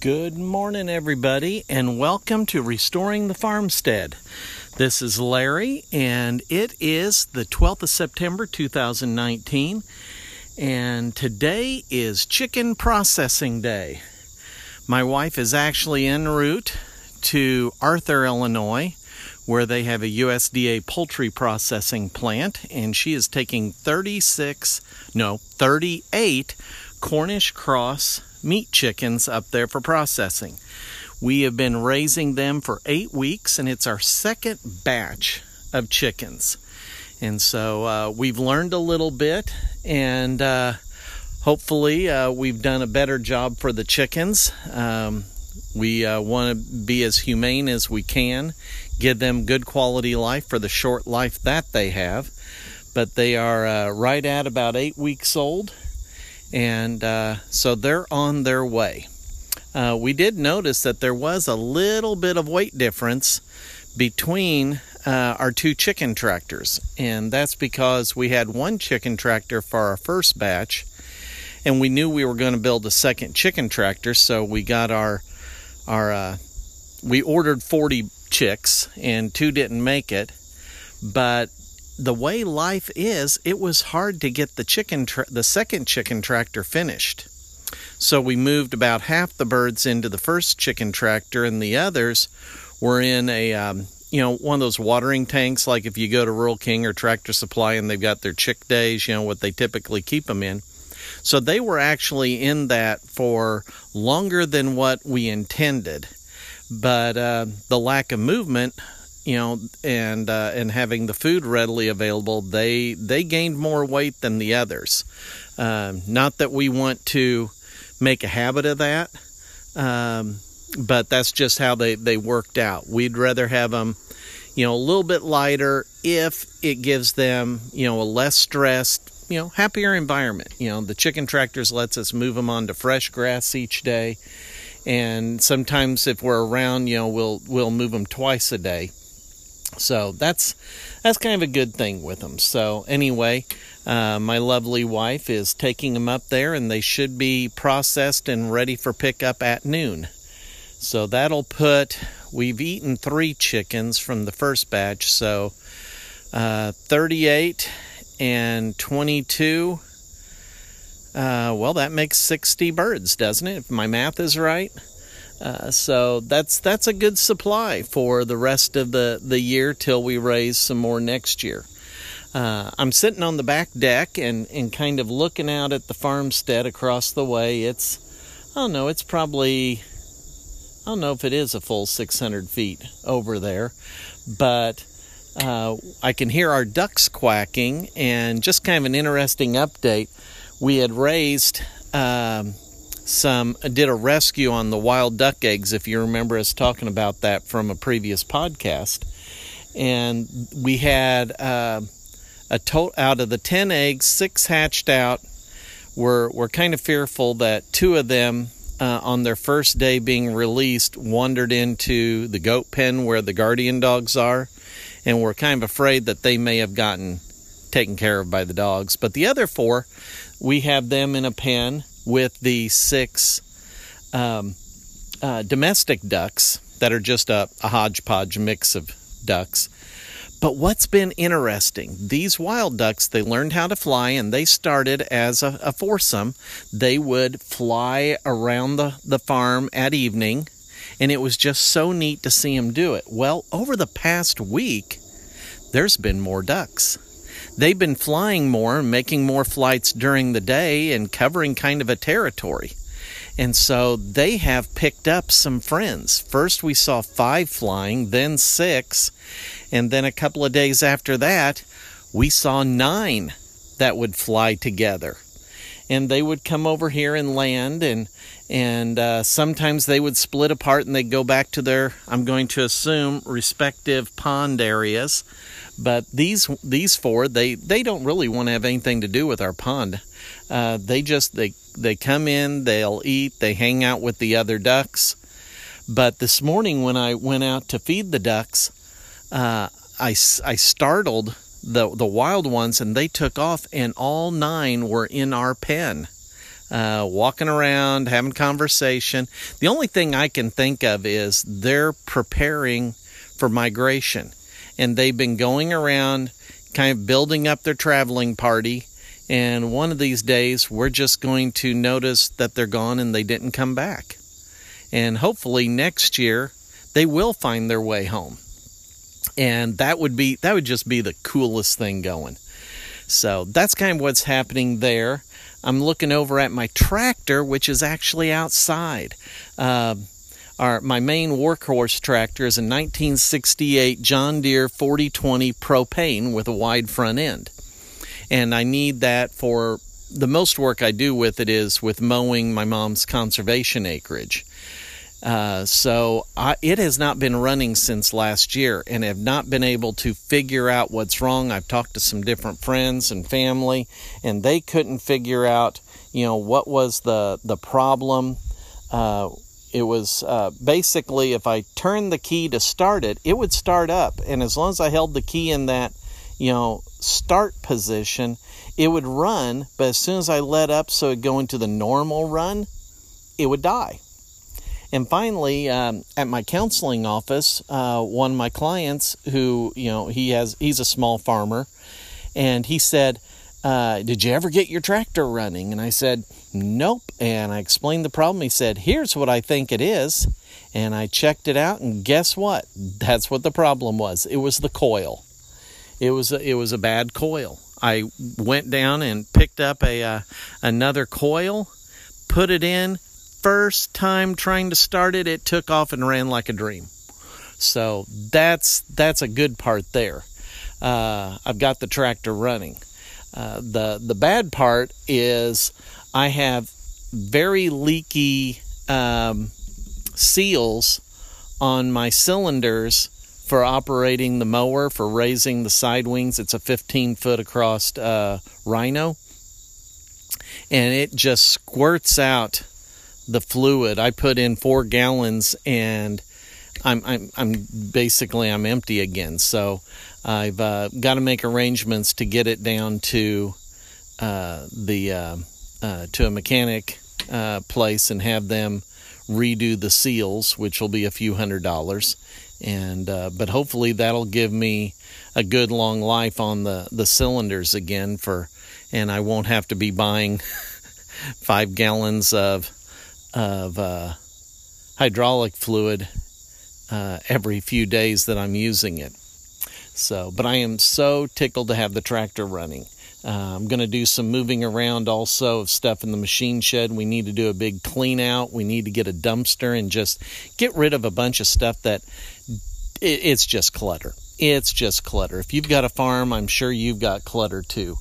Good morning, everybody, and welcome to Restoring the Farmstead. This is Larry, and it is the 12th of September 2019, and today is Chicken Processing Day. My wife is actually en route to Arthur, Illinois, where they have a USDA poultry processing plant, and she is taking 36, no, 38 Cornish cross meat chickens up there for processing. We have been raising them for eight weeks, and it's our second batch of chickens. And so uh, we've learned a little bit, and uh, hopefully, uh, we've done a better job for the chickens. Um, we uh, want to be as humane as we can, give them good quality life for the short life that they have. But they are uh, right at about eight weeks old, and uh, so they're on their way. Uh, we did notice that there was a little bit of weight difference between uh, our two chicken tractors, and that's because we had one chicken tractor for our first batch, and we knew we were going to build a second chicken tractor, so we got our our uh, we ordered 40 chicks, and two didn't make it, but the way life is, it was hard to get the chicken tra- the second chicken tractor finished. So we moved about half the birds into the first chicken tractor, and the others were in a um, you know one of those watering tanks. Like if you go to Rural King or Tractor Supply, and they've got their chick days, you know what they typically keep them in. So they were actually in that for longer than what we intended, but uh, the lack of movement you know, and uh, and having the food readily available, they they gained more weight than the others. Um, not that we want to make a habit of that, um, but that's just how they they worked out. We'd rather have them, you know, a little bit lighter if it gives them, you know, a less stressed, you know, happier environment. You know, the chicken tractors lets us move them onto fresh grass each day, and sometimes if we're around, you know, we'll we'll move them twice a day so that's that's kind of a good thing with them. So anyway, uh, my lovely wife is taking them up there, and they should be processed and ready for pickup at noon. So that'll put we've eaten three chickens from the first batch, so uh, 38 and 22. Uh, well, that makes 60 birds, doesn't it? If my math is right. Uh, so that's that's a good supply for the rest of the, the year till we raise some more next year. Uh, I'm sitting on the back deck and, and kind of looking out at the farmstead across the way. It's, I don't know, it's probably, I don't know if it is a full 600 feet over there, but uh, I can hear our ducks quacking. And just kind of an interesting update we had raised. Um, some did a rescue on the wild duck eggs if you remember us talking about that from a previous podcast. And we had uh, a total out of the 10 eggs six hatched out we're, we're kind of fearful that two of them uh, on their first day being released wandered into the goat pen where the guardian dogs are and we're kind of afraid that they may have gotten taken care of by the dogs. But the other four we have them in a pen with the six um, uh, domestic ducks that are just a, a hodgepodge mix of ducks. But what's been interesting, these wild ducks, they learned how to fly and they started as a, a, foursome. They would fly around the, the farm at evening, and it was just so neat to see them do it. Well, over the past week, there's been more ducks they've been flying more, making more flights during the day, and covering kind of a territory. And so they have picked up some friends. First, we saw five flying, then six, and then a couple of days after that, we saw nine that would fly together. And they would come over here and land, and and uh, sometimes they would split apart and they'd go back to their, I'm going to assume, respective pond areas. But these these four, they they don't really want to have anything to do with our pond. Uh, they just they they come in, they'll eat, they hang out with the other ducks. But this morning when I went out to feed the ducks, uh, I I startled the the wild ones and they took off and all nine were in our pen. uh, walking around, having conversation. The only thing I can think of is they're preparing for migration, and they've been going around, kind of building up their traveling party. And one of these days, we're just going to notice that they're gone and they didn't come back. And hopefully next year, they will find their way home. And that would be that would just be the coolest thing going. So that's kind of what's happening there. I'm looking over at my tractor, which is actually outside. Uh, our, my main workhorse tractor is a 1968 John Deere 4020 propane with a wide front end. And I need that for the most work I do with it is with mowing my mom's conservation acreage. Uh, so I, it has not been running since last year and have not been able to figure out what's wrong. I've talked to some different friends and family, and they couldn't figure out, you know, what was the the problem. Uh, it was uh, basically if I turned the key to start it, it would start up, and as long as I held the key in that, you know, start position, it would run. But as soon as I let up, so it go into the normal run, it would die. And finally, um, at my counseling office, uh, one of my clients who, you know, he has, he's a small farmer, and he said, uh, Did you ever get your tractor running? And I said, Nope. And I explained the problem. He said, Here's what I think it is. And I checked it out, and guess what? That's what the problem was. It was the coil. It was a, it was a bad coil. I went down and picked up a uh, another coil, put it in, first time trying to start it, it took off and ran like a dream. So that's that's a good part there. Uh, I've got the tractor running. Uh, the the bad part is I have very leaky um, seals on my cylinders for operating the mower for raising the side wings. It's a 15 foot across uh, Rhino, and it just squirts out the fluid. I put in four gallons and I'm I'm I'm basically I'm empty again. So I've uh, got to make arrangements to get it down to uh, the uh, uh to a mechanic uh, place and have them redo the seals, which will be a few hundred dollars. And but hopefully that'll give me a good long life on the the cylinders again for, and I won't have to be buying five gallons of of uh, hydraulic fluid uh, every few days that I'm using it. So, but I am so tickled to have the tractor running. Uh, I'm going to do some moving around also of stuff in the machine shed. We need to do a big clean out. We need to get a dumpster and just get rid of a bunch of stuff that it, it's just clutter. It's just clutter. If you've got a farm, I'm sure you've got clutter too.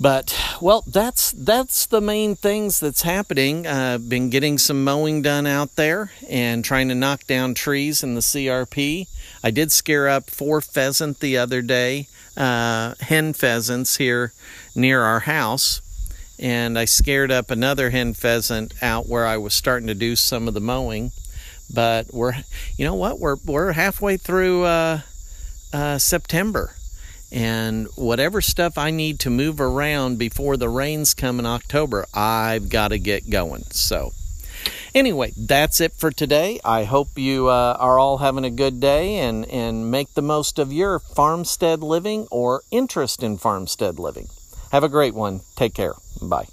But well, that's that's the main things that's happening. I've uh, been getting some mowing done out there and trying to knock down trees in the CRP. I did scare up four pheasant the other day, uh, hen pheasants here near our house, and I scared up another hen pheasant out where I was starting to do some of the mowing. But we're, you know what, we're we're halfway through uh, uh September and whatever stuff I need to move around before the rains come in October, I've got to get going. So, anyway, that's it for today. I hope you uh, are all having a good day and, and make the most of your farmstead living or interest in farmstead living. Have a great one. Take care. Bye.